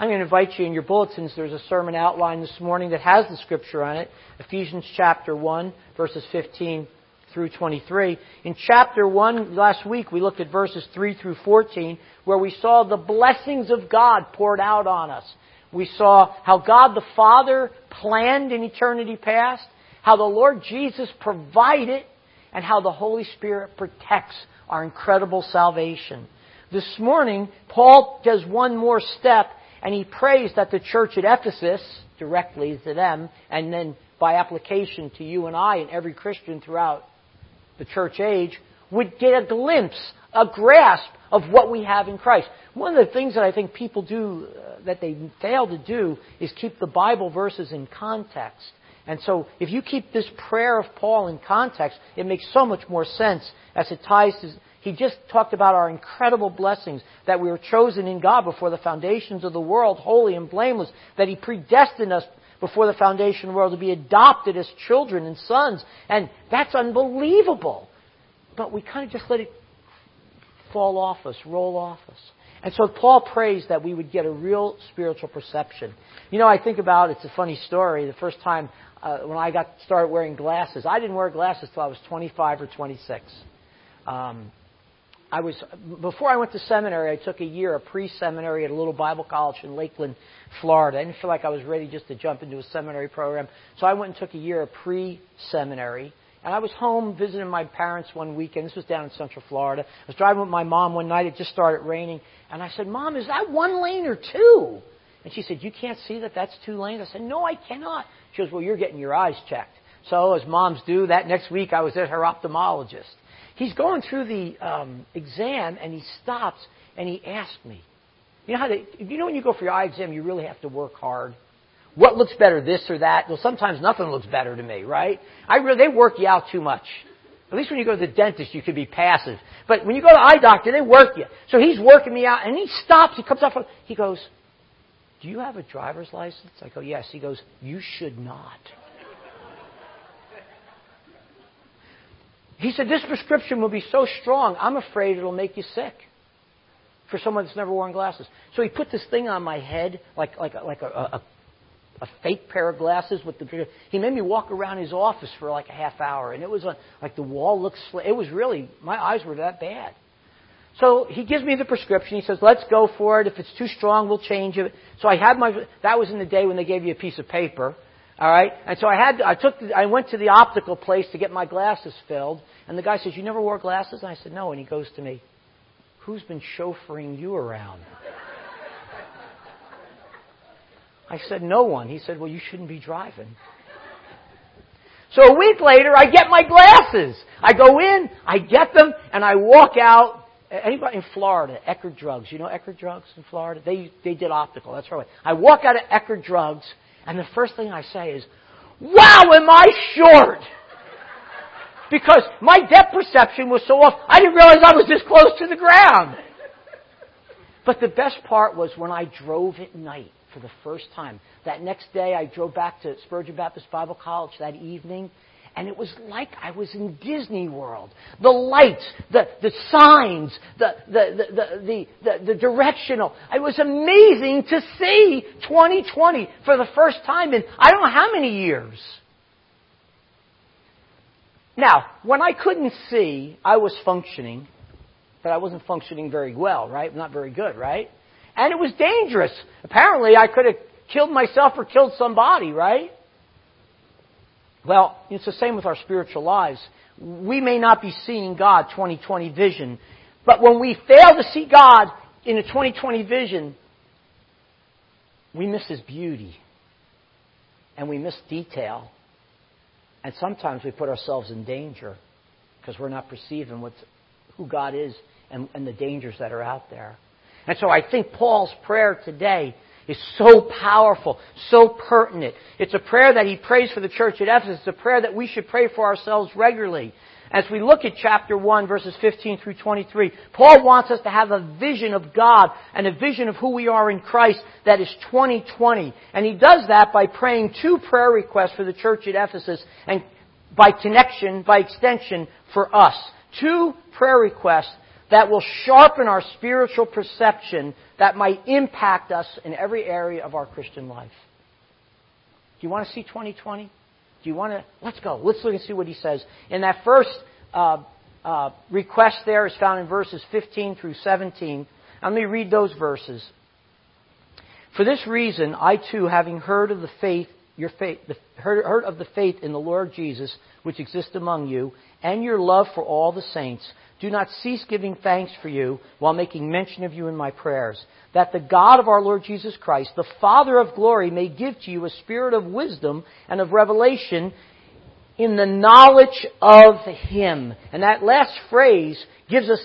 I'm going to invite you in your bulletins. There's a sermon outline this morning that has the scripture on it. Ephesians chapter 1, verses 15 through 23. In chapter 1, last week, we looked at verses 3 through 14, where we saw the blessings of God poured out on us. We saw how God the Father planned in eternity past, how the Lord Jesus provided, and how the Holy Spirit protects our incredible salvation. This morning, Paul does one more step and he prays that the church at Ephesus, directly to them, and then by application to you and I and every Christian throughout the church age, would get a glimpse, a grasp of what we have in Christ. One of the things that I think people do uh, that they fail to do is keep the Bible verses in context. And so, if you keep this prayer of Paul in context, it makes so much more sense as it ties to. He just talked about our incredible blessings, that we were chosen in God before the foundations of the world, holy and blameless, that He predestined us before the foundation of the world to be adopted as children and sons. And that's unbelievable. But we kind of just let it fall off us, roll off us. And so Paul prays that we would get a real spiritual perception. You know, I think about it's a funny story. The first time uh, when I got started wearing glasses, I didn't wear glasses till I was 25 or 26. Um, I was before I went to seminary. I took a year, a pre-seminary at a little Bible college in Lakeland, Florida. I didn't feel like I was ready just to jump into a seminary program, so I went and took a year of pre-seminary. And I was home visiting my parents one weekend. This was down in Central Florida. I was driving with my mom one night. It just started raining, and I said, "Mom, is that one lane or two? And she said, "You can't see that that's two lanes." I said, "No, I cannot." She goes, "Well, you're getting your eyes checked." So, as moms do, that next week I was at her ophthalmologist. He's going through the um, exam and he stops and he asks me, you know how they, you know when you go for your eye exam, you really have to work hard. What looks better, this or that? Well, sometimes nothing looks better to me, right? I really, they work you out too much. At least when you go to the dentist, you can be passive. But when you go to the eye doctor, they work you. So he's working me out, and he stops. He comes up. He goes, "Do you have a driver's license?" I go, "Yes." He goes, "You should not." He said, This prescription will be so strong, I'm afraid it'll make you sick for someone that's never worn glasses. So he put this thing on my head, like, like, like a, a, a fake pair of glasses with the. He made me walk around his office for like a half hour, and it was a, like the wall looked. It was really my eyes were that bad. So he gives me the prescription. He says, "Let's go for it. If it's too strong, we'll change it." So I had my. That was in the day when they gave you a piece of paper. All right, and so I had I took I went to the optical place to get my glasses filled, and the guy says, "You never wore glasses?" And I said, "No." And he goes to me, "Who's been chauffeuring you around?" I said, "No one." He said, "Well, you shouldn't be driving." So a week later, I get my glasses. I go in, I get them, and I walk out. Anybody in Florida, Eckerd Drugs? You know Eckerd Drugs in Florida? They they did optical. That's right. I walk out of Eckerd Drugs and the first thing I say is, wow, am I short? Because my depth perception was so off, I didn't realize I was this close to the ground. But the best part was when I drove at night for the first time. That next day, I drove back to Spurgeon Baptist Bible College that evening, and it was like I was in Disney World. The lights, the, the signs, the, the, the, the, the, the directional. It was amazing to see 2020 for the first time in I don't know how many years. Now, when I couldn't see, I was functioning, but I wasn't functioning very well, right? Not very good, right? And it was dangerous. Apparently, I could have killed myself or killed somebody, right? Well, it's the same with our spiritual lives. We may not be seeing God 2020 vision, but when we fail to see God in a 2020 vision, we miss His beauty and we miss detail. And sometimes we put ourselves in danger because we're not perceiving what's, who God is and, and the dangers that are out there. And so I think Paul's prayer today is so powerful, so pertinent. It's a prayer that he prays for the church at Ephesus. It's a prayer that we should pray for ourselves regularly. As we look at chapter 1, verses 15 through 23, Paul wants us to have a vision of God and a vision of who we are in Christ that is 2020. And he does that by praying two prayer requests for the church at Ephesus and by connection, by extension, for us. Two prayer requests that will sharpen our spiritual perception that might impact us in every area of our Christian life. Do you want to see 2020? Do you want to? Let's go. Let's look and see what he says. In that first uh, uh, request there is found in verses 15 through 17. Let me read those verses. For this reason, I too, having heard of the faith, your faith, the, heard, heard of the faith in the Lord Jesus, which exists among you, and your love for all the saints, do not cease giving thanks for you while making mention of you in my prayers, that the God of our Lord Jesus Christ, the Father of glory, may give to you a spirit of wisdom and of revelation in the knowledge of Him. And that last phrase gives us,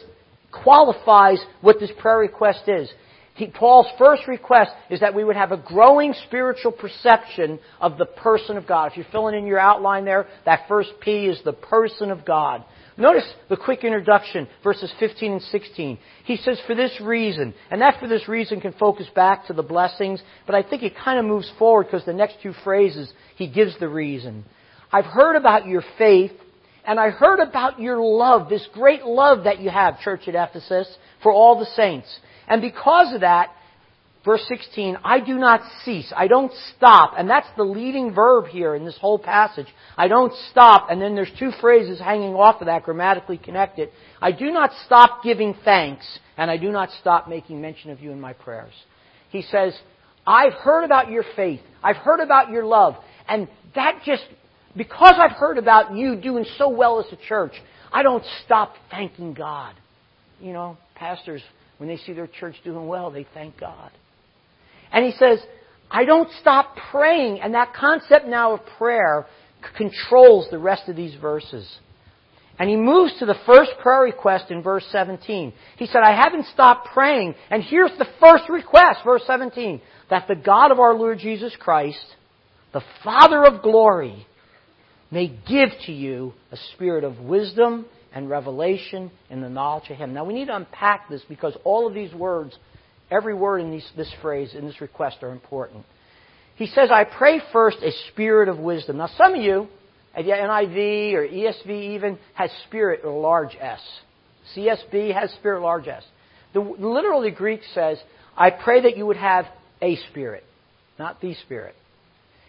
qualifies what this prayer request is. He, Paul's first request is that we would have a growing spiritual perception of the person of God. If you're filling in your outline there, that first P is the person of God. Notice the quick introduction, verses 15 and 16. He says, for this reason, and that for this reason can focus back to the blessings, but I think it kind of moves forward because the next two phrases, he gives the reason. I've heard about your faith, and I heard about your love, this great love that you have, church at Ephesus, for all the saints. And because of that, verse 16, I do not cease. I don't stop. And that's the leading verb here in this whole passage. I don't stop. And then there's two phrases hanging off of that, grammatically connected. I do not stop giving thanks, and I do not stop making mention of you in my prayers. He says, I've heard about your faith. I've heard about your love. And that just because I've heard about you doing so well as a church, I don't stop thanking God. You know, pastors, when they see their church doing well, they thank God. And he says, I don't stop praying. And that concept now of prayer controls the rest of these verses. And he moves to the first prayer request in verse 17. He said, I haven't stopped praying. And here's the first request, verse 17. That the God of our Lord Jesus Christ, the Father of glory, may give to you a spirit of wisdom and revelation in the knowledge of Him. Now we need to unpack this because all of these words, every word in these, this phrase, in this request, are important. He says, I pray first a spirit of wisdom. Now some of you, at the NIV or ESV even, has spirit or large S. CSB has spirit large S. The, literally Greek says, I pray that you would have a spirit, not the spirit.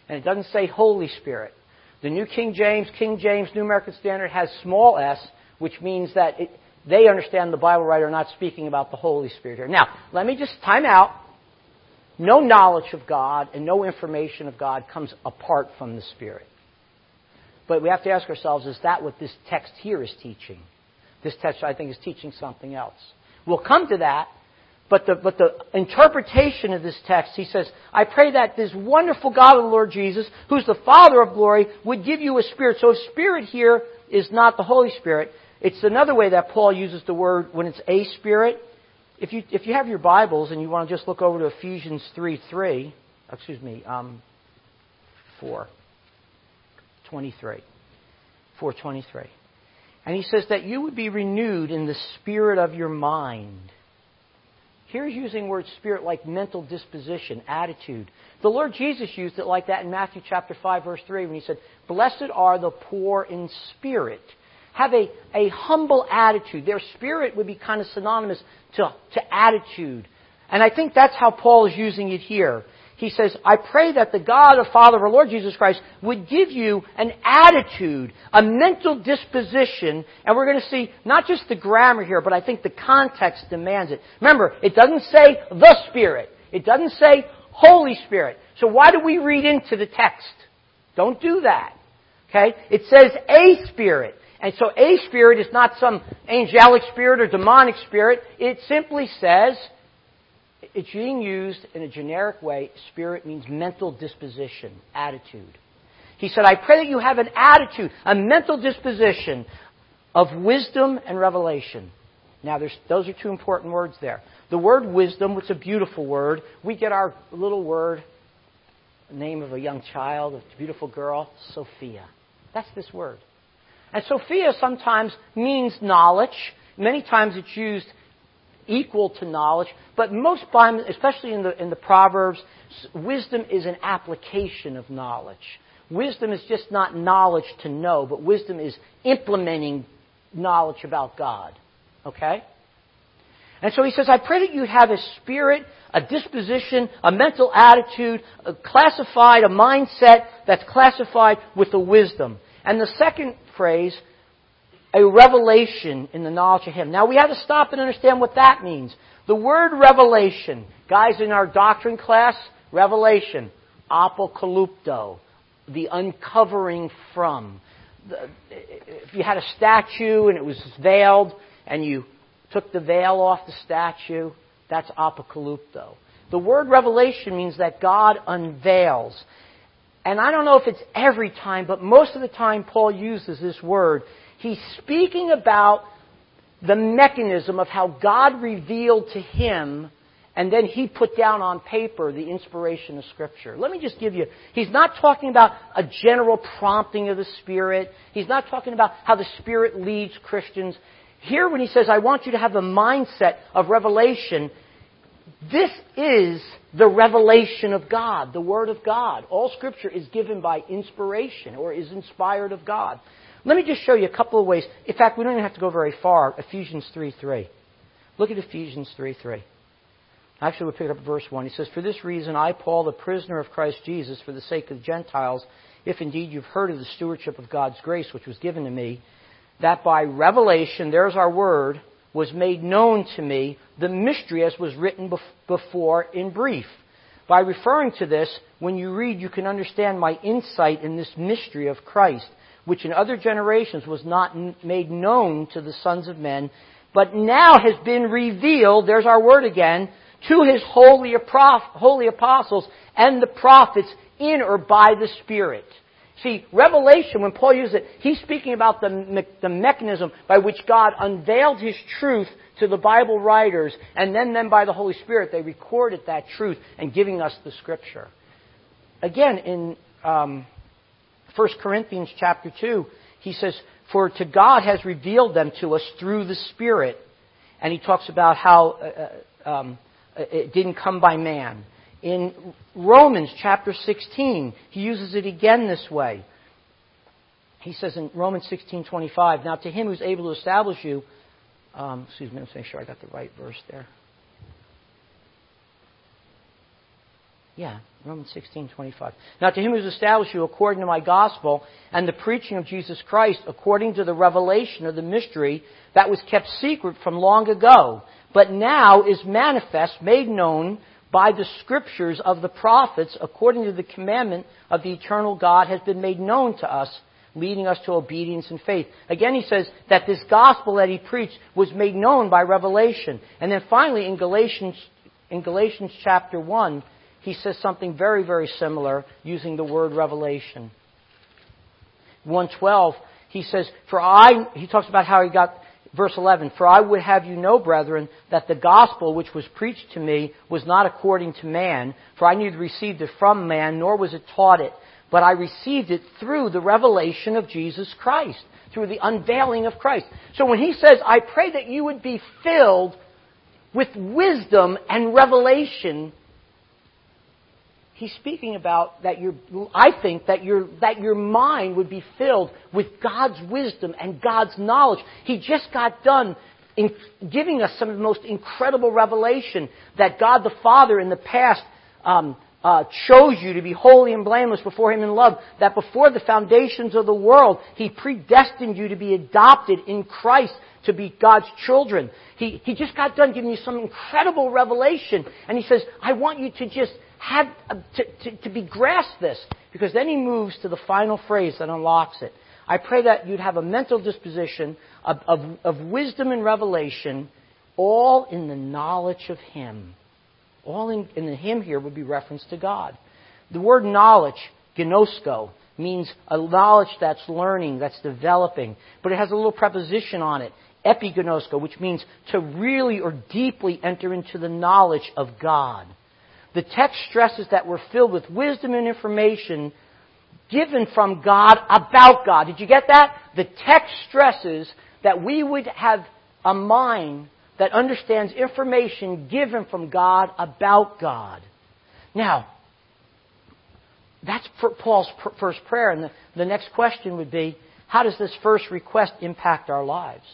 And it doesn't say Holy Spirit. The New King James, King James, New American Standard has small s, which means that it, they understand the Bible writer not speaking about the Holy Spirit here. Now, let me just time out. No knowledge of God and no information of God comes apart from the Spirit. But we have to ask ourselves, is that what this text here is teaching? This text, I think, is teaching something else. We'll come to that but the, but the interpretation of this text, he says, I pray that this wonderful God of the Lord Jesus, who's the Father of glory, would give you a spirit. So spirit here is not the Holy Spirit. It's another way that Paul uses the word when it's a spirit. If you, if you have your Bibles and you want to just look over to Ephesians 3 3, excuse me, um, 4 23. 423. And he says that you would be renewed in the spirit of your mind here he's using word spirit like mental disposition, attitude. The Lord Jesus used it like that in Matthew chapter 5 verse 3 when he said, Blessed are the poor in spirit. Have a, a humble attitude. Their spirit would be kind of synonymous to, to attitude. And I think that's how Paul is using it here he says, I pray that the God, the Father of our Lord Jesus Christ, would give you an attitude, a mental disposition, and we're going to see not just the grammar here, but I think the context demands it. Remember, it doesn't say the Spirit. It doesn't say Holy Spirit. So why do we read into the text? Don't do that. Okay? It says a Spirit. And so a spirit is not some angelic spirit or demonic spirit. It simply says it's being used in a generic way. Spirit means mental disposition, attitude. He said, I pray that you have an attitude, a mental disposition of wisdom and revelation. Now, those are two important words there. The word wisdom, is a beautiful word, we get our little word, name of a young child, a beautiful girl, Sophia. That's this word. And Sophia sometimes means knowledge. Many times it's used equal to knowledge. But most especially in the, in the Proverbs, wisdom is an application of knowledge. Wisdom is just not knowledge to know, but wisdom is implementing knowledge about God. Okay? And so he says, I pray that you have a spirit, a disposition, a mental attitude, a classified, a mindset that's classified with the wisdom. And the second phrase, a revelation in the knowledge of Him. Now we have to stop and understand what that means. The word revelation, guys in our doctrine class, revelation, apocalypto, the uncovering from. If you had a statue and it was veiled and you took the veil off the statue, that's apocalypto. The word revelation means that God unveils. And I don't know if it's every time, but most of the time Paul uses this word. He's speaking about the mechanism of how God revealed to him and then he put down on paper the inspiration of Scripture. Let me just give you, he's not talking about a general prompting of the Spirit. He's not talking about how the Spirit leads Christians. Here, when he says, I want you to have a mindset of revelation, this is the revelation of God, the Word of God. All Scripture is given by inspiration or is inspired of God. Let me just show you a couple of ways. In fact, we don't even have to go very far. Ephesians 3 3. Look at Ephesians 3 3. Actually, we'll pick up verse 1. He says, For this reason, I, Paul, the prisoner of Christ Jesus, for the sake of the Gentiles, if indeed you've heard of the stewardship of God's grace which was given to me, that by revelation, there's our word, was made known to me, the mystery as was written before in brief. By referring to this, when you read, you can understand my insight in this mystery of Christ, which in other generations was not made known to the sons of men, but now has been revealed, there's our word again, to his holy, holy apostles and the prophets in or by the Spirit. See, Revelation, when Paul uses it, he's speaking about the, the mechanism by which God unveiled his truth to the Bible writers, and then, then by the Holy Spirit, they recorded that truth and giving us the Scripture. Again, in um, 1 Corinthians chapter 2, he says, For to God has revealed them to us through the Spirit. And he talks about how uh, uh um, it didn't come by man. In Romans chapter 16, he uses it again this way. He says in Romans 16:25, "Now to him who's able to establish you, um, excuse me, let's make sure I got the right verse there. Yeah, Romans 16:25. Now to him who's established you according to my gospel and the preaching of Jesus Christ according to the revelation of the mystery that was kept secret from long ago, but now is manifest, made known by the scriptures of the prophets, according to the commandment of the eternal God, has been made known to us, leading us to obedience and faith. Again, he says that this gospel that he preached was made known by revelation. And then finally, in Galatians, in Galatians chapter 1, he says something very, very similar using the word revelation. 112, he says, For I, he talks about how he got verse 11, For I would have you know, brethren, that the gospel which was preached to me was not according to man, for I neither received it from man, nor was it taught it, but I received it through the revelation of Jesus Christ, through the unveiling of Christ. So when he says, I pray that you would be filled with wisdom and revelation he's speaking about that your, I think that your, that your mind would be filled with God's wisdom and God's knowledge. He just got done in giving us some of the most incredible revelation that God the Father in the past um, uh, chose you to be holy and blameless before Him in love. That before the foundations of the world, He predestined you to be adopted in Christ to be God's children. He, he just got done giving you some incredible revelation. And He says, I want you to just have uh, to, to, to be grasped this, because then he moves to the final phrase that unlocks it. I pray that you'd have a mental disposition of, of, of wisdom and revelation, all in the knowledge of Him. All in, in the Him here would be reference to God. The word knowledge, gnosko, means a knowledge that's learning, that's developing, but it has a little preposition on it, epignosko, which means to really or deeply enter into the knowledge of God. The text stresses that we're filled with wisdom and information given from God about God. Did you get that? The text stresses that we would have a mind that understands information given from God about God. Now, that's Paul's first prayer, and the, the next question would be, how does this first request impact our lives?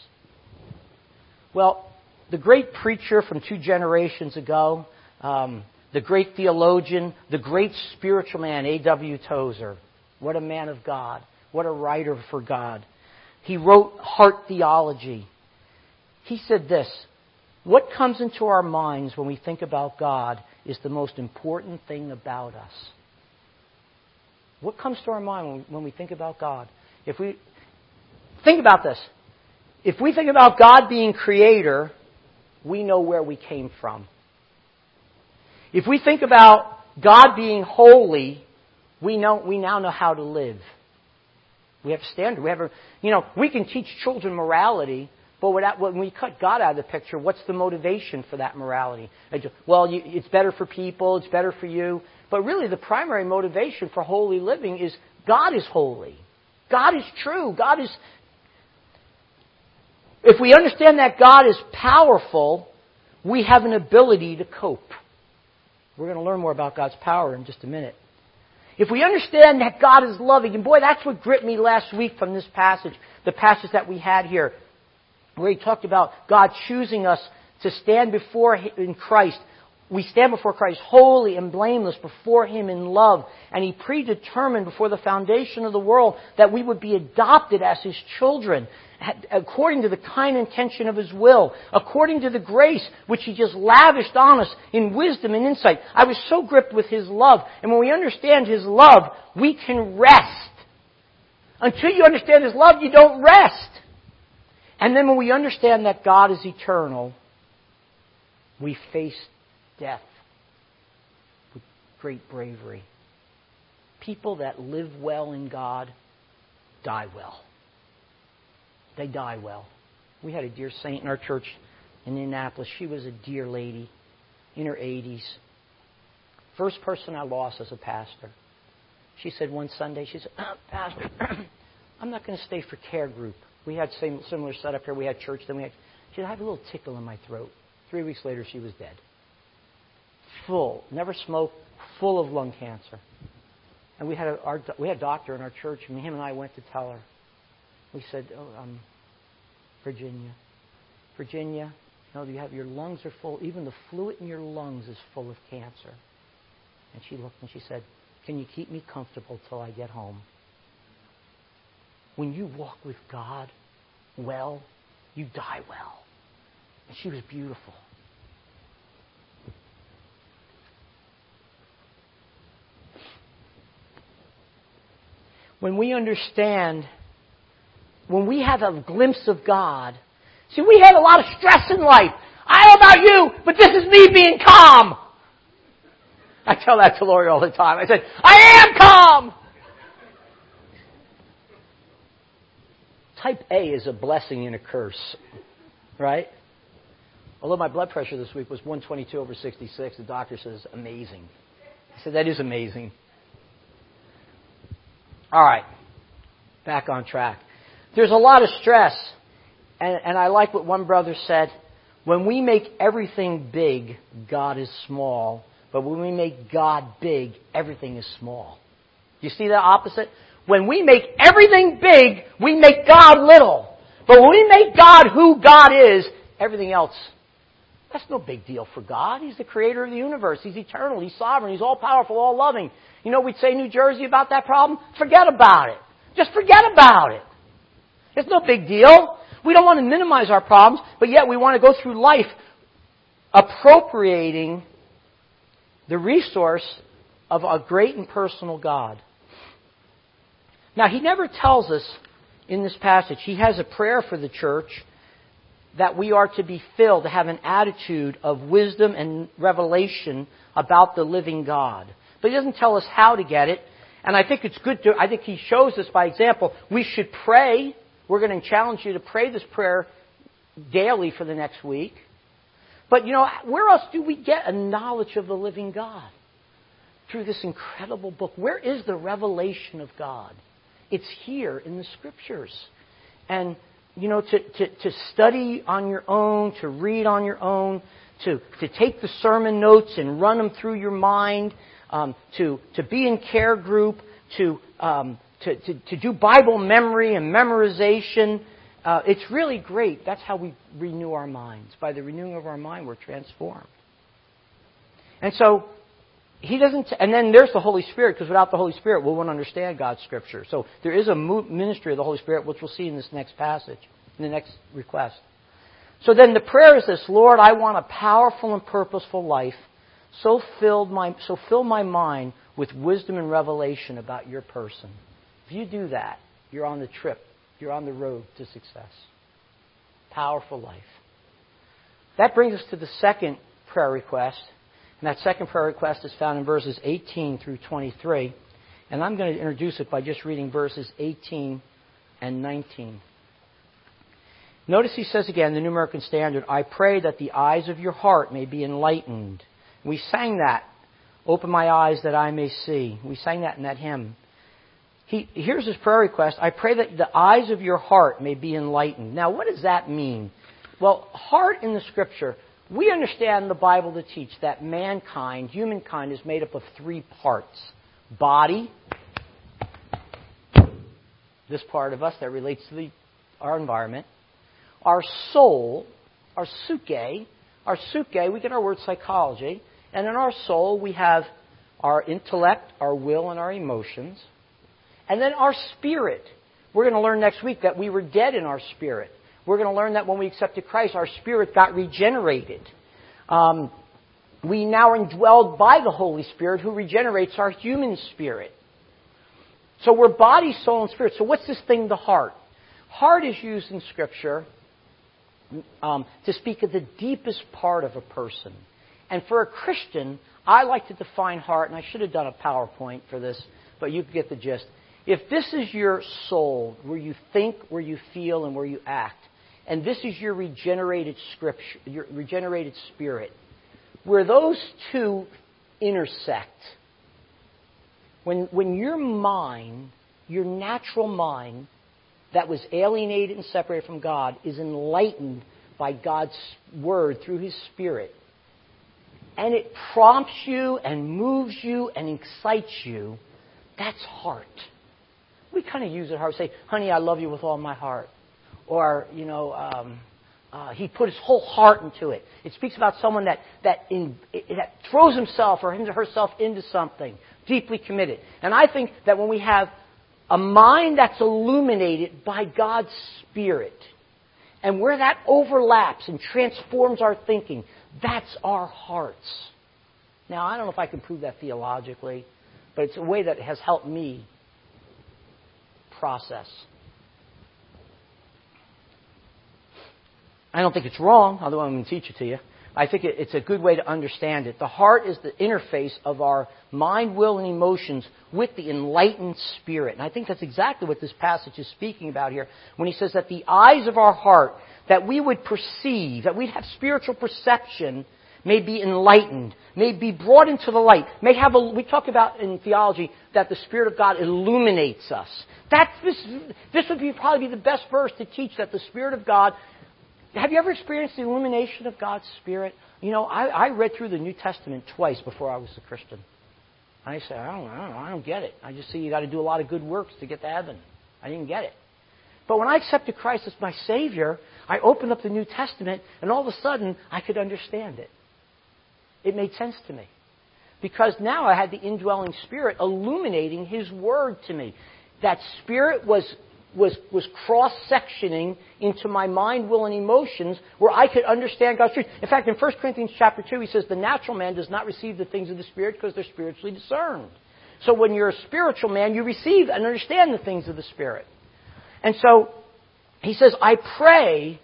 Well, the great preacher from two generations ago, um, the great theologian, the great spiritual man, A.W. Tozer. What a man of God. What a writer for God. He wrote Heart Theology. He said this What comes into our minds when we think about God is the most important thing about us. What comes to our mind when we think about God? If we think about this, if we think about God being creator, we know where we came from. If we think about God being holy, we know we now know how to live. We have a standard. We have a, you know, we can teach children morality, but when we cut God out of the picture, what's the motivation for that morality? Well, it's better for people, it's better for you. But really, the primary motivation for holy living is God is holy. God is true. God is. If we understand that God is powerful, we have an ability to cope. We're going to learn more about God's power in just a minute. If we understand that God is loving, and boy, that's what gripped me last week from this passage, the passage that we had here, where he talked about God choosing us to stand before in Christ. We stand before Christ holy and blameless before Him in love. And He predetermined before the foundation of the world that we would be adopted as His children according to the kind intention of His will, according to the grace which He just lavished on us in wisdom and insight. I was so gripped with His love. And when we understand His love, we can rest. Until you understand His love, you don't rest. And then when we understand that God is eternal, we face death with great bravery. People that live well in God die well they die well. We had a dear saint in our church in Indianapolis. She was a dear lady in her 80s. First person I lost as a pastor. She said one Sunday, she said, oh, Pastor, I'm not going to stay for care group. We had same similar setup here. We had church, then we had. She said, I have a little tickle in my throat. Three weeks later, she was dead. Full, never smoked, full of lung cancer. And we had a, our, we had a doctor in our church, and him and I went to tell her. We said, oh, um, Virginia, Virginia, no, you have your lungs are full. Even the fluid in your lungs is full of cancer. And she looked and she said, Can you keep me comfortable till I get home? When you walk with God well, you die well. And she was beautiful. When we understand when we have a glimpse of God. See, we have a lot of stress in life. I don't know about you, but this is me being calm. I tell that to Lori all the time. I said, I am calm! Type A is a blessing and a curse, right? Although my blood pressure this week was 122 over 66, the doctor says, amazing. I said, that is amazing. All right, back on track. There's a lot of stress. And, and I like what one brother said. When we make everything big, God is small. But when we make God big, everything is small. You see the opposite? When we make everything big, we make God little. But when we make God who God is, everything else, that's no big deal for God. He's the creator of the universe. He's eternal. He's sovereign. He's all powerful, all loving. You know we'd say New Jersey about that problem? Forget about it. Just forget about it. It's no big deal. We don't want to minimize our problems, but yet we want to go through life appropriating the resource of a great and personal God. Now, he never tells us in this passage, he has a prayer for the church that we are to be filled, to have an attitude of wisdom and revelation about the living God. But he doesn't tell us how to get it. And I think it's good to, I think he shows us by example. We should pray we're going to challenge you to pray this prayer daily for the next week. But you know, where else do we get a knowledge of the living God? Through this incredible book. Where is the revelation of God? It's here in the scriptures. And, you know, to, to, to study on your own, to read on your own, to, to take the sermon notes and run them through your mind, um, to, to be in care group, to um, to, to, to do Bible memory and memorization, uh, it's really great. That's how we renew our minds. By the renewing of our mind, we're transformed. And so, he doesn't, and then there's the Holy Spirit, because without the Holy Spirit, we won't understand God's Scripture. So there is a ministry of the Holy Spirit, which we'll see in this next passage, in the next request. So then the prayer is this Lord, I want a powerful and purposeful life, so, filled my, so fill my mind with wisdom and revelation about your person. If you do that, you're on the trip, you're on the road to success. Powerful life. That brings us to the second prayer request. And that second prayer request is found in verses 18 through 23. And I'm going to introduce it by just reading verses 18 and 19. Notice he says again, the New American Standard, I pray that the eyes of your heart may be enlightened. We sang that, Open my eyes that I may see. We sang that in that hymn. He, here's his prayer request I pray that the eyes of your heart may be enlightened. Now, what does that mean? Well, heart in the scripture, we understand the Bible to teach that mankind, humankind, is made up of three parts body, this part of us that relates to the, our environment, our soul, our psyche, our psyche, we get our word psychology, and in our soul we have our intellect, our will, and our emotions. And then our spirit. We're going to learn next week that we were dead in our spirit. We're going to learn that when we accepted Christ, our spirit got regenerated. Um, we now are indwelled by the Holy Spirit who regenerates our human spirit. So we're body, soul, and spirit. So what's this thing, the heart? Heart is used in Scripture um, to speak of the deepest part of a person. And for a Christian, I like to define heart, and I should have done a PowerPoint for this, but you get the gist. If this is your soul, where you think, where you feel, and where you act, and this is your regenerated scripture, your regenerated spirit, where those two intersect, when, when your mind, your natural mind, that was alienated and separated from God is enlightened by God's Word through His Spirit. And it prompts you and moves you and excites you. That's heart. We kind of use it hard. Say, honey, I love you with all my heart. Or, you know, um, uh, he put his whole heart into it. It speaks about someone that, that, in, that throws himself or herself into something, deeply committed. And I think that when we have a mind that's illuminated by God's Spirit. And where that overlaps and transforms our thinking, that's our hearts. Now, I don't know if I can prove that theologically, but it's a way that has helped me process. I don't think it's wrong, although I'm going to teach it to you. I think it's a good way to understand it. The heart is the interface of our mind, will, and emotions with the enlightened spirit. And I think that's exactly what this passage is speaking about here when he says that the eyes of our heart, that we would perceive, that we'd have spiritual perception, may be enlightened, may be brought into the light, may have a, we talk about in theology that the Spirit of God illuminates us. That, this, this would be probably be the best verse to teach that the Spirit of God have you ever experienced the illumination of God's Spirit? You know, I, I read through the New Testament twice before I was a Christian. I said, I don't, I don't, I don't get it. I just see you got to do a lot of good works to get to heaven. I didn't get it. But when I accepted Christ as my Savior, I opened up the New Testament, and all of a sudden, I could understand it. It made sense to me. Because now I had the indwelling Spirit illuminating His Word to me. That Spirit was was, was cross sectioning into my mind, will, and emotions where I could understand God's truth. In fact, in 1 Corinthians chapter 2, he says, The natural man does not receive the things of the Spirit because they're spiritually discerned. So when you're a spiritual man, you receive and understand the things of the Spirit. And so he says, I pray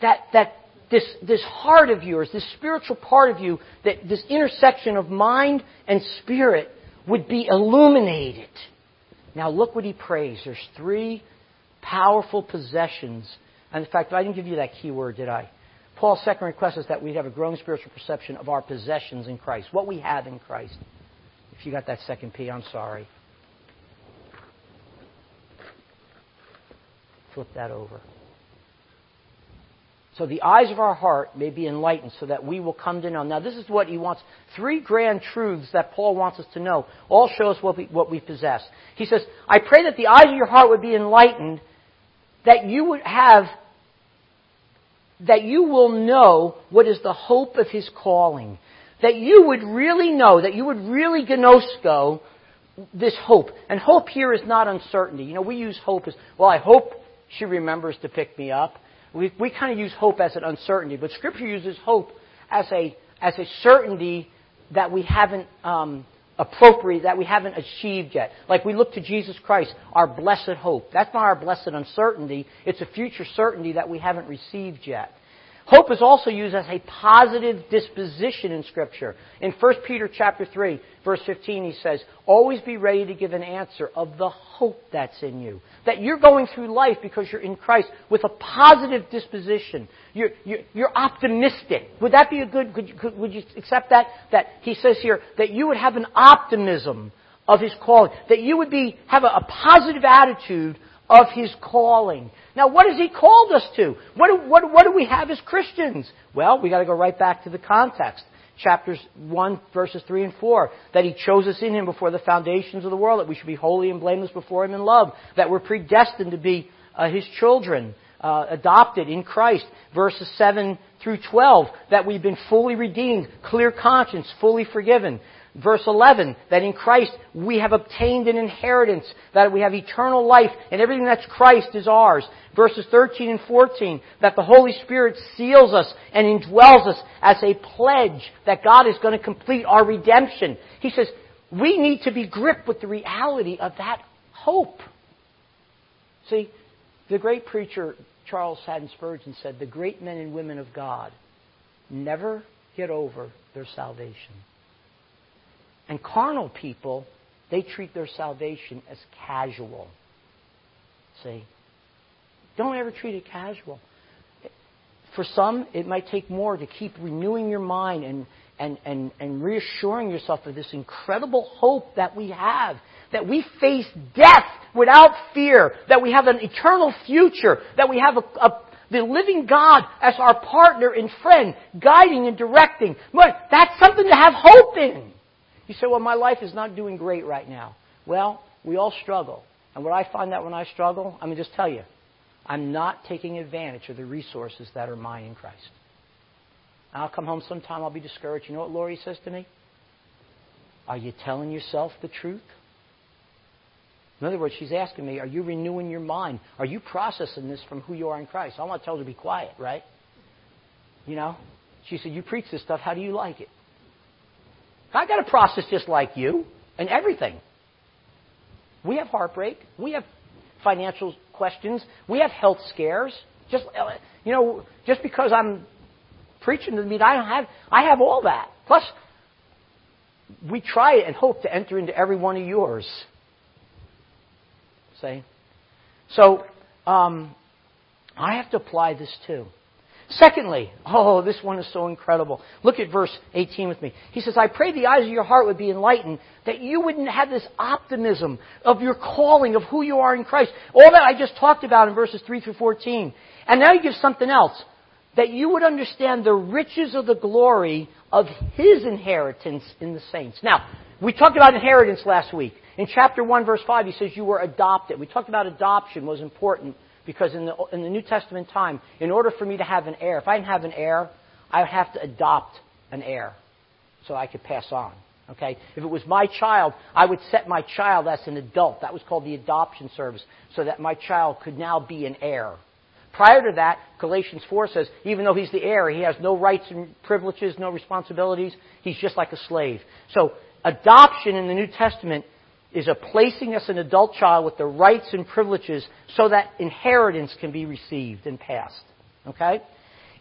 that, that this, this heart of yours, this spiritual part of you, that this intersection of mind and spirit would be illuminated now look what he prays. There's three powerful possessions. And in fact, I didn't give you that key word, did I? Paul's second request is that we have a growing spiritual perception of our possessions in Christ, what we have in Christ. If you got that second P, I'm sorry. Flip that over. So the eyes of our heart may be enlightened so that we will come to know. Now, this is what he wants. Three grand truths that Paul wants us to know all show us what we, what we possess. He says, I pray that the eyes of your heart would be enlightened that you would have, that you will know what is the hope of his calling. That you would really know, that you would really gnosko this hope. And hope here is not uncertainty. You know, we use hope as, well, I hope she remembers to pick me up. We, we kind of use hope as an uncertainty, but Scripture uses hope as a, as a certainty that we haven't um, appropriate, that we haven't achieved yet. Like we look to Jesus Christ, our blessed hope. That's not our blessed uncertainty. It's a future certainty that we haven't received yet. Hope is also used as a positive disposition in Scripture. In 1 Peter chapter 3, verse 15, he says, Always be ready to give an answer of the hope that's in you. That you're going through life because you're in Christ with a positive disposition. You're, you're, you're optimistic. Would that be a good, could you, could, would you accept that? That he says here, that you would have an optimism of his calling. That you would be, have a, a positive attitude of his calling. Now, what has he called us to? What do, what, what do we have as Christians? Well, we got to go right back to the context. Chapters 1, verses 3 and 4. That he chose us in him before the foundations of the world, that we should be holy and blameless before him in love, that we're predestined to be uh, his children, uh, adopted in Christ. Verses 7 through 12, that we've been fully redeemed, clear conscience, fully forgiven. Verse 11, that in Christ we have obtained an inheritance, that we have eternal life, and everything that's Christ is ours. Verses 13 and 14, that the Holy Spirit seals us and indwells us as a pledge that God is going to complete our redemption. He says, we need to be gripped with the reality of that hope. See, the great preacher Charles Haddon Spurgeon said, the great men and women of God never get over their salvation. And carnal people, they treat their salvation as casual. See? Don't ever treat it casual. For some, it might take more to keep renewing your mind and, and, and, and reassuring yourself of this incredible hope that we have. That we face death without fear. That we have an eternal future. That we have a, a the living God as our partner and friend, guiding and directing. That's something to have hope in. You say, well, my life is not doing great right now. Well, we all struggle. And what I find that when I struggle, I'm going to just tell you, I'm not taking advantage of the resources that are mine in Christ. I'll come home sometime, I'll be discouraged. You know what Lori says to me? Are you telling yourself the truth? In other words, she's asking me, are you renewing your mind? Are you processing this from who you are in Christ? I want to tell her to be quiet, right? You know? She said, You preach this stuff, how do you like it? I got a process just like you and everything. We have heartbreak. We have financial questions. We have health scares. Just uh, you know, just because I'm preaching to me, I don't have. I have all that. Plus, we try and hope to enter into every one of yours. Say, so um, I have to apply this too. Secondly, oh, this one is so incredible. Look at verse 18 with me. He says, I pray the eyes of your heart would be enlightened, that you wouldn't have this optimism of your calling, of who you are in Christ. All that I just talked about in verses 3 through 14. And now he gives something else. That you would understand the riches of the glory of his inheritance in the saints. Now, we talked about inheritance last week. In chapter 1, verse 5, he says you were adopted. We talked about adoption was important because in the, in the New Testament time, in order for me to have an heir, if I didn't have an heir, I would have to adopt an heir so I could pass on. Okay? If it was my child, I would set my child as an adult. That was called the adoption service, so that my child could now be an heir. Prior to that, Galatians 4 says, even though he's the heir, he has no rights and privileges, no responsibilities. He's just like a slave. So, adoption in the New Testament is a placing us an adult child with the rights and privileges so that inheritance can be received and passed. Okay?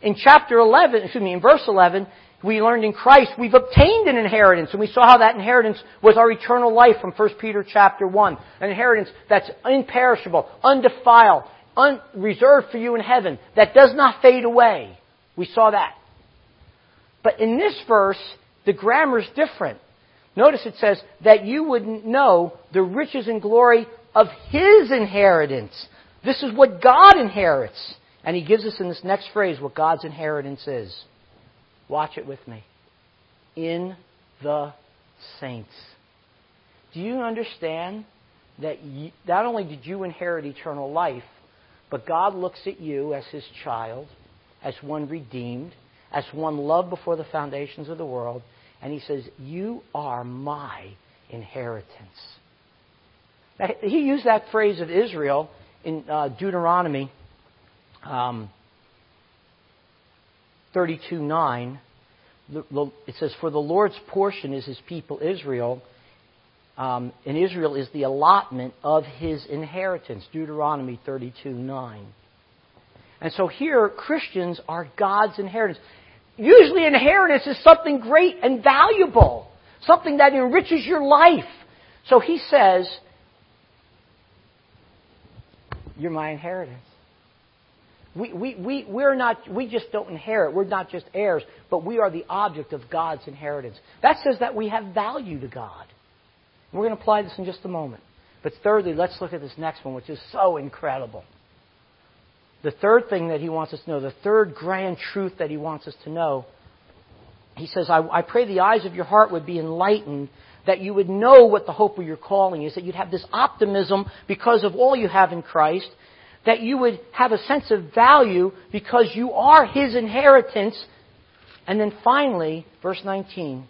In chapter 11, excuse me, in verse 11, we learned in Christ we've obtained an inheritance, and we saw how that inheritance was our eternal life from 1 Peter chapter 1. An inheritance that's imperishable, undefiled, un- reserved for you in heaven, that does not fade away. We saw that. But in this verse, the grammar is different. Notice it says that you wouldn't know the riches and glory of His inheritance. This is what God inherits. And He gives us in this next phrase what God's inheritance is. Watch it with me. In the saints. Do you understand that you, not only did you inherit eternal life, But God looks at you as his child, as one redeemed, as one loved before the foundations of the world, and he says, You are my inheritance. Now, he used that phrase of Israel in uh, Deuteronomy um, 32 9. It says, For the Lord's portion is his people Israel, um, and Israel is the allotment of his inheritance. Deuteronomy 32 9. And so here, Christians are God's inheritance. Usually, inheritance is something great and valuable, something that enriches your life. So he says, You're my inheritance. We, we, we, we're not, we just don't inherit. We're not just heirs, but we are the object of God's inheritance. That says that we have value to God. We're going to apply this in just a moment. But thirdly, let's look at this next one, which is so incredible. The third thing that he wants us to know, the third grand truth that he wants us to know, he says, I, I pray the eyes of your heart would be enlightened, that you would know what the hope of your calling is, that you'd have this optimism because of all you have in Christ, that you would have a sense of value because you are his inheritance. And then finally, verse 19,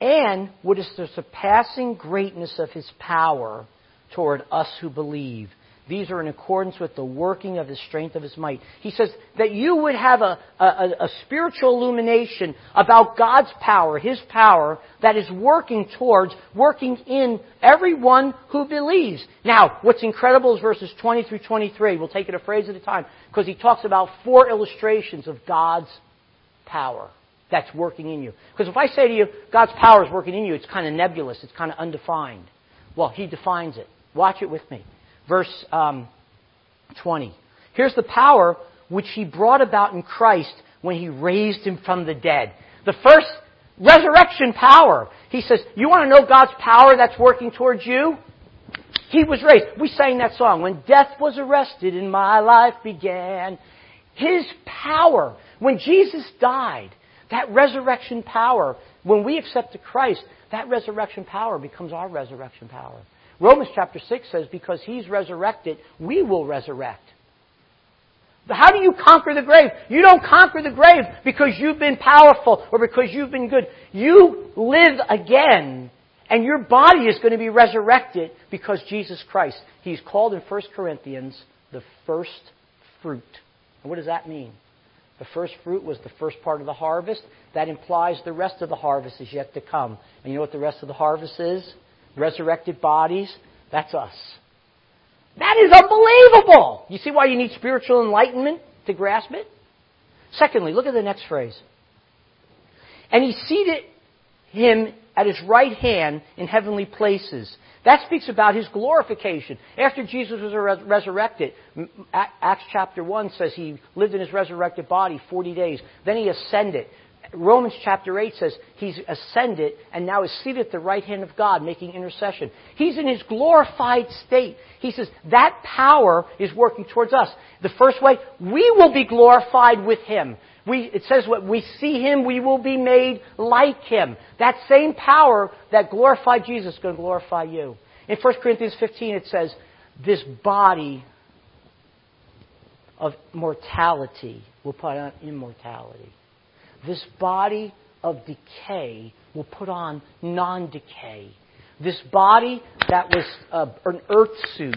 and what is the surpassing greatness of his power toward us who believe. These are in accordance with the working of the strength of his might. He says that you would have a, a, a, spiritual illumination about God's power, his power, that is working towards, working in everyone who believes. Now, what's incredible is verses 20 through 23. We'll take it a phrase at a time, because he talks about four illustrations of God's power that's working in you. Because if I say to you, God's power is working in you, it's kind of nebulous, it's kind of undefined. Well, He defines it. Watch it with me. Verse um, 20. Here's the power which He brought about in Christ when He raised Him from the dead. The first resurrection power. He says, You want to know God's power that's working towards you? He was raised. We sang that song. When death was arrested and my life began. His power. When Jesus died, that resurrection power, when we accept Christ, that resurrection power becomes our resurrection power. Romans chapter 6 says, because he's resurrected, we will resurrect. How do you conquer the grave? You don't conquer the grave because you've been powerful or because you've been good. You live again, and your body is going to be resurrected because Jesus Christ. He's called in 1 Corinthians the first fruit. And what does that mean? The first fruit was the first part of the harvest. That implies the rest of the harvest is yet to come. And you know what the rest of the harvest is? Resurrected bodies. That's us. That is unbelievable! You see why you need spiritual enlightenment to grasp it? Secondly, look at the next phrase. And he seated him at his right hand in heavenly places. That speaks about his glorification. After Jesus was resurrected, Acts chapter 1 says he lived in his resurrected body 40 days. Then he ascended. Romans chapter 8 says he's ascended and now is seated at the right hand of God making intercession. He's in his glorified state. He says that power is working towards us. The first way, we will be glorified with him. We, it says when we see him, we will be made like him. That same power that glorified Jesus is going to glorify you. In 1 Corinthians 15 it says, this body of mortality will put on immortality. This body of decay will put on non-decay. This body that was uh, an earth suit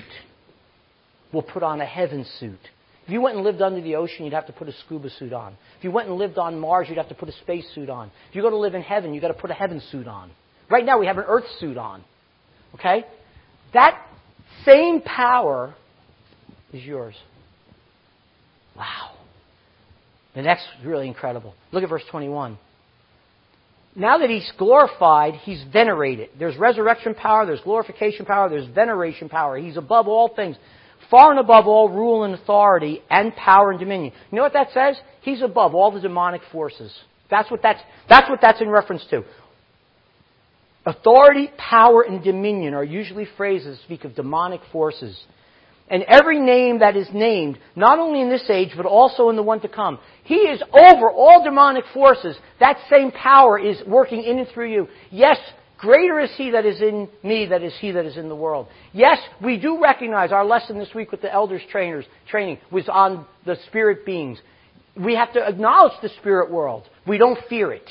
will put on a heaven suit. If you went and lived under the ocean, you'd have to put a scuba suit on. If you went and lived on Mars, you'd have to put a space suit on. If you go to live in heaven, you've got to put a heaven suit on. Right now, we have an earth suit on. Okay? That same power is yours. Wow. The next is really incredible. Look at verse 21. Now that he's glorified, he's venerated. There's resurrection power, there's glorification power, there's veneration power. He's above all things far and above all rule and authority and power and dominion. You know what that says? He's above all the demonic forces. That's what that's, that's what that's in reference to. Authority, power, and dominion are usually phrases that speak of demonic forces. And every name that is named, not only in this age, but also in the one to come. He is over all demonic forces. That same power is working in and through you. Yes, Greater is he that is in me that is he that is in the world. Yes, we do recognize our lesson this week with the elders trainers training was on the spirit beings. We have to acknowledge the spirit world. We don't fear it.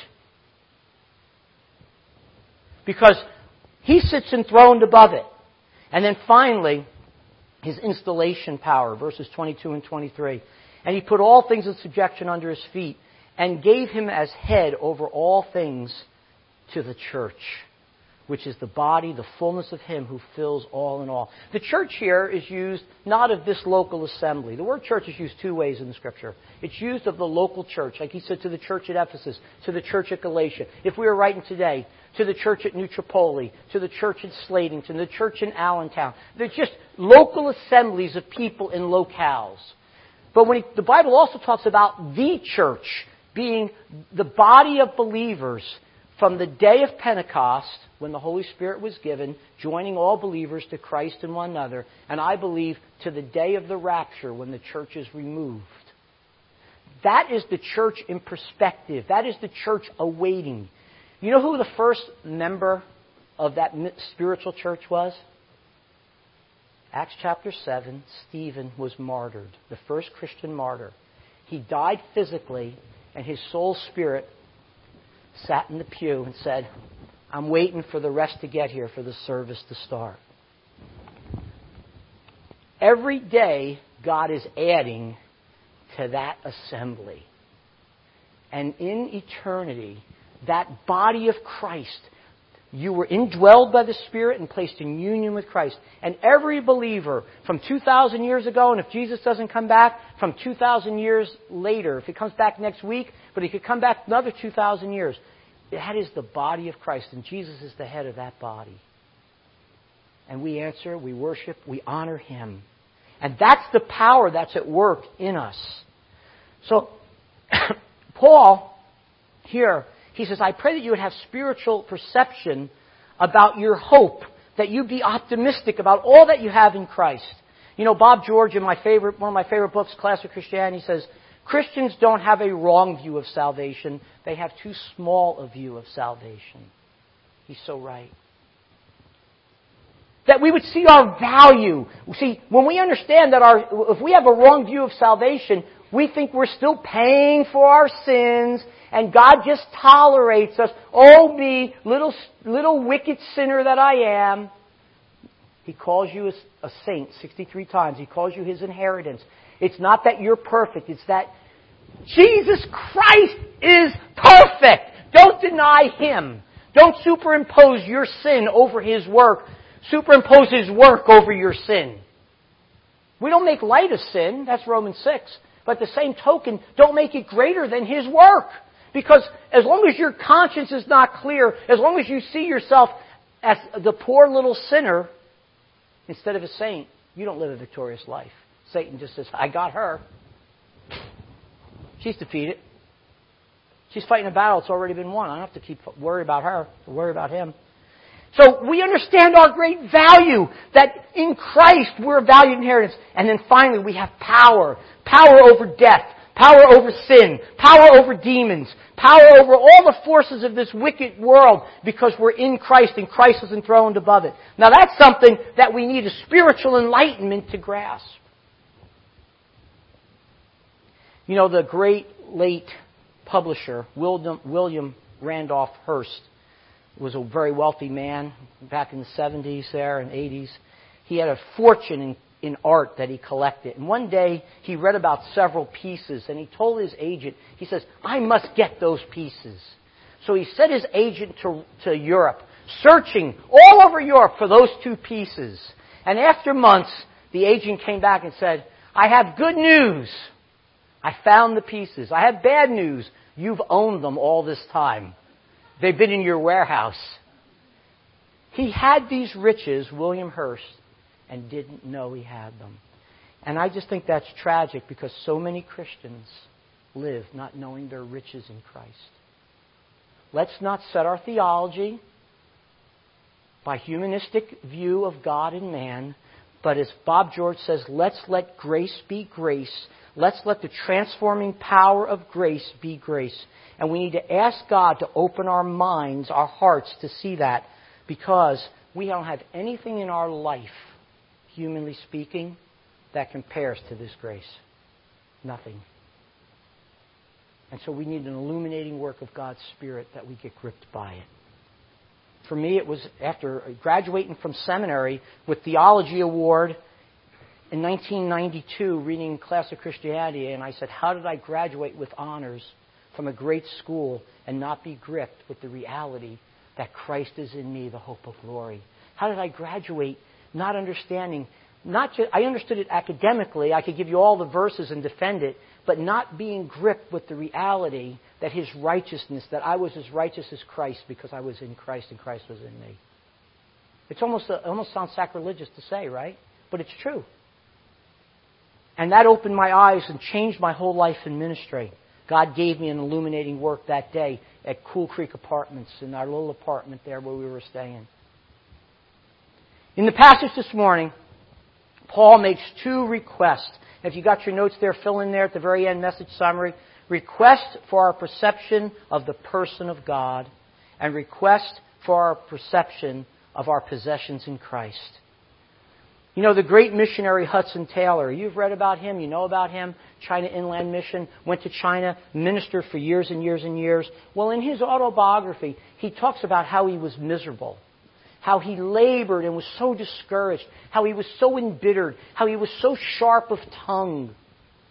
Because he sits enthroned above it. And then finally, his installation power, verses 22 and 23. And he put all things in subjection under his feet and gave him as head over all things to the church, which is the body, the fullness of him who fills all in all. The church here is used not of this local assembly. The word church is used two ways in the scripture. It's used of the local church, like he said to the church at Ephesus, to the church at Galatia. If we were writing today, to the church at New Tripoli, to the church at Slatington, the church in Allentown. They're just local assemblies of people in locales. But when he, the Bible also talks about the church being the body of believers from the day of Pentecost, when the Holy Spirit was given, joining all believers to Christ and one another, and I believe to the day of the rapture when the church is removed. That is the church in perspective. That is the church awaiting. You know who the first member of that spiritual church was? Acts chapter 7, Stephen was martyred, the first Christian martyr. He died physically, and his soul spirit sat in the pew and said, I'm waiting for the rest to get here for the service to start. Every day, God is adding to that assembly. And in eternity, that body of Christ. You were indwelled by the Spirit and placed in union with Christ. And every believer from 2,000 years ago, and if Jesus doesn't come back, from 2,000 years later, if he comes back next week, but he could come back another 2,000 years, that is the body of Christ, and Jesus is the head of that body. And we answer, we worship, we honor him. And that's the power that's at work in us. So, Paul, here, he says, I pray that you would have spiritual perception about your hope, that you be optimistic about all that you have in Christ. You know, Bob George, in my favorite, one of my favorite books, Classic Christianity, says, Christians don't have a wrong view of salvation. They have too small a view of salvation. He's so right. That we would see our value. See, when we understand that our, if we have a wrong view of salvation, we think we're still paying for our sins and God just tolerates us. Oh me, little, little wicked sinner that I am. He calls you a saint 63 times. He calls you his inheritance. It's not that you're perfect. It's that Jesus Christ is perfect. Don't deny him. Don't superimpose your sin over his work. Superimpose his work over your sin. We don't make light of sin. That's Romans 6. But the same token, don't make it greater than his work. Because as long as your conscience is not clear, as long as you see yourself as the poor little sinner instead of a saint, you don't live a victorious life. Satan just says, I got her. She's defeated. She's fighting a battle that's already been won. I don't have to keep worry about her, worry about him. So we understand our great value that in Christ we're a valued inheritance. And then finally we have power. Power over death power over sin, power over demons, power over all the forces of this wicked world because we're in Christ and Christ is enthroned above it. Now that's something that we need a spiritual enlightenment to grasp. You know, the great late publisher, William, William Randolph Hearst, was a very wealthy man back in the 70s there and 80s. He had a fortune in in art that he collected. And one day he read about several pieces and he told his agent, he says, I must get those pieces. So he sent his agent to, to Europe, searching all over Europe for those two pieces. And after months, the agent came back and said, I have good news. I found the pieces. I have bad news. You've owned them all this time. They've been in your warehouse. He had these riches, William Hearst, and didn't know he had them. And I just think that's tragic because so many Christians live not knowing their riches in Christ. Let's not set our theology by humanistic view of God and man, but as Bob George says, let's let grace be grace. Let's let the transforming power of grace be grace. And we need to ask God to open our minds, our hearts to see that because we don't have anything in our life, humanly speaking, that compares to this grace. Nothing. And so we need an illuminating work of God's Spirit that we get gripped by it. For me, it was after graduating from seminary with theology award in 1992, reading classic Christianity, and I said, How did I graduate with honors from a great school and not be gripped with the reality that Christ is in me, the hope of glory? How did I graduate not understanding? Not just, I understood it academically. I could give you all the verses and defend it, but not being gripped with the reality that his righteousness, that I was as righteous as Christ because I was in Christ and Christ was in me. It's almost, it almost sounds sacrilegious to say, right? But it's true. And that opened my eyes and changed my whole life in ministry. God gave me an illuminating work that day at Cool Creek Apartments in our little apartment there where we were staying. In the passage this morning, Paul makes two requests if you got your notes there, fill in there at the very end message summary. Request for our perception of the person of God and request for our perception of our possessions in Christ. You know, the great missionary Hudson Taylor, you've read about him, you know about him. China Inland Mission, went to China, ministered for years and years and years. Well, in his autobiography, he talks about how he was miserable how he labored and was so discouraged, how he was so embittered, how he was so sharp of tongue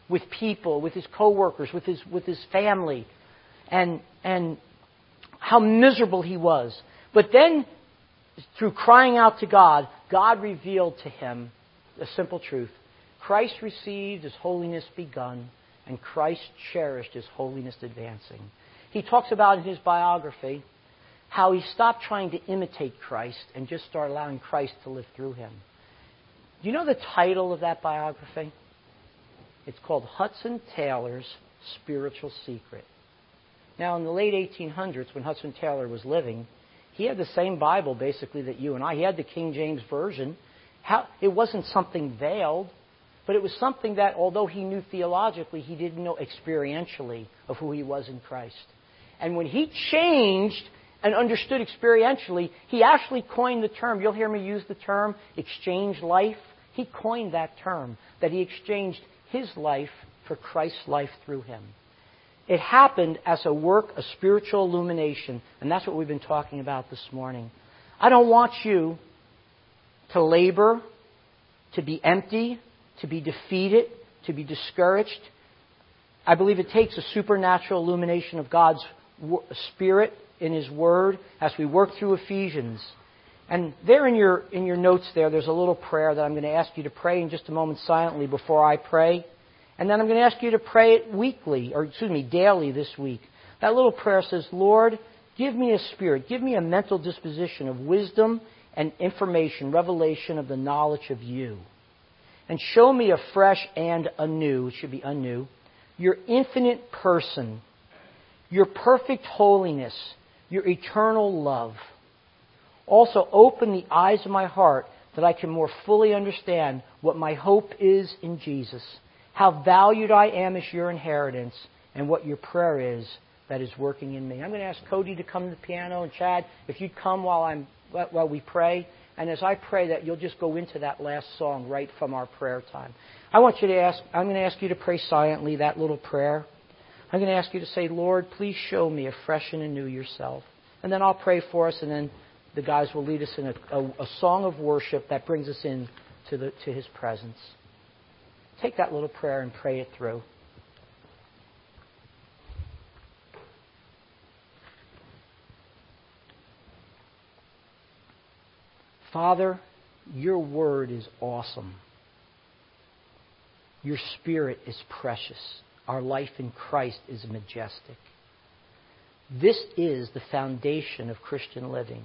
with people, with his coworkers, with his, with his family, and, and how miserable he was. But then, through crying out to God, God revealed to him a simple truth. Christ received, his holiness begun, and Christ cherished, his holiness advancing. He talks about in his biography how he stopped trying to imitate Christ and just started allowing Christ to live through him. Do you know the title of that biography? It's called Hudson Taylor's Spiritual Secret. Now, in the late 1800s, when Hudson Taylor was living, he had the same Bible basically that you and I. He had the King James Version. How, it wasn't something veiled, but it was something that, although he knew theologically, he didn't know experientially of who he was in Christ. And when he changed and understood experientially, he actually coined the term. You'll hear me use the term exchange life. He coined that term, that he exchanged his life for Christ's life through him. It happened as a work of spiritual illumination, and that's what we've been talking about this morning. I don't want you to labor, to be empty, to be defeated, to be discouraged. I believe it takes a supernatural illumination of God's Spirit in His Word as we work through Ephesians. And there in your, in your notes there, there's a little prayer that I'm going to ask you to pray in just a moment silently before I pray. And then I'm going to ask you to pray it weekly, or excuse me, daily this week. That little prayer says, Lord, give me a spirit, give me a mental disposition of wisdom and information, revelation of the knowledge of you. And show me afresh and anew, it should be anew, your infinite person, your perfect holiness, your eternal love. Also, open the eyes of my heart that I can more fully understand what my hope is in Jesus, how valued I am as your inheritance, and what your prayer is that is working in me. I'm going to ask Cody to come to the piano, and Chad, if you'd come while I'm while we pray. And as I pray that, you'll just go into that last song right from our prayer time. I want you to ask. I'm going to ask you to pray silently that little prayer. I'm going to ask you to say, Lord, please show me afresh and anew yourself. And then I'll pray for us, and then the guys will lead us in a, a, a song of worship that brings us in to, the, to his presence. Take that little prayer and pray it through. Father, your word is awesome. Your spirit is precious our life in Christ is majestic. This is the foundation of Christian living.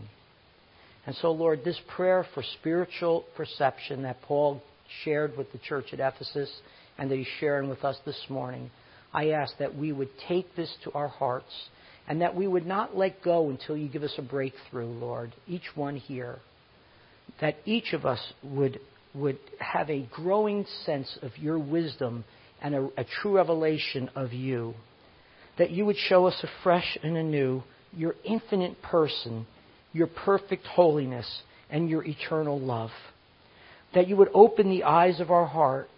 And so, Lord, this prayer for spiritual perception that Paul shared with the church at Ephesus and that he's sharing with us this morning, I ask that we would take this to our hearts and that we would not let go until you give us a breakthrough, Lord, each one here. That each of us would, would have a growing sense of your wisdom and a, a true revelation of you. That you would show us afresh and anew your infinite person, your perfect holiness and your eternal love. That you would open the eyes of our heart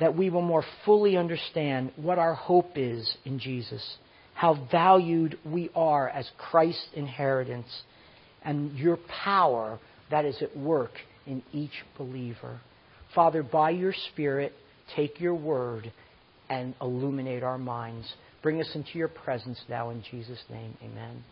that we will more fully understand what our hope is in Jesus, how valued we are as Christ's inheritance, and your power that is at work in each believer. Father, by your Spirit, take your word and illuminate our minds. Bring us into your presence now in Jesus' name. Amen.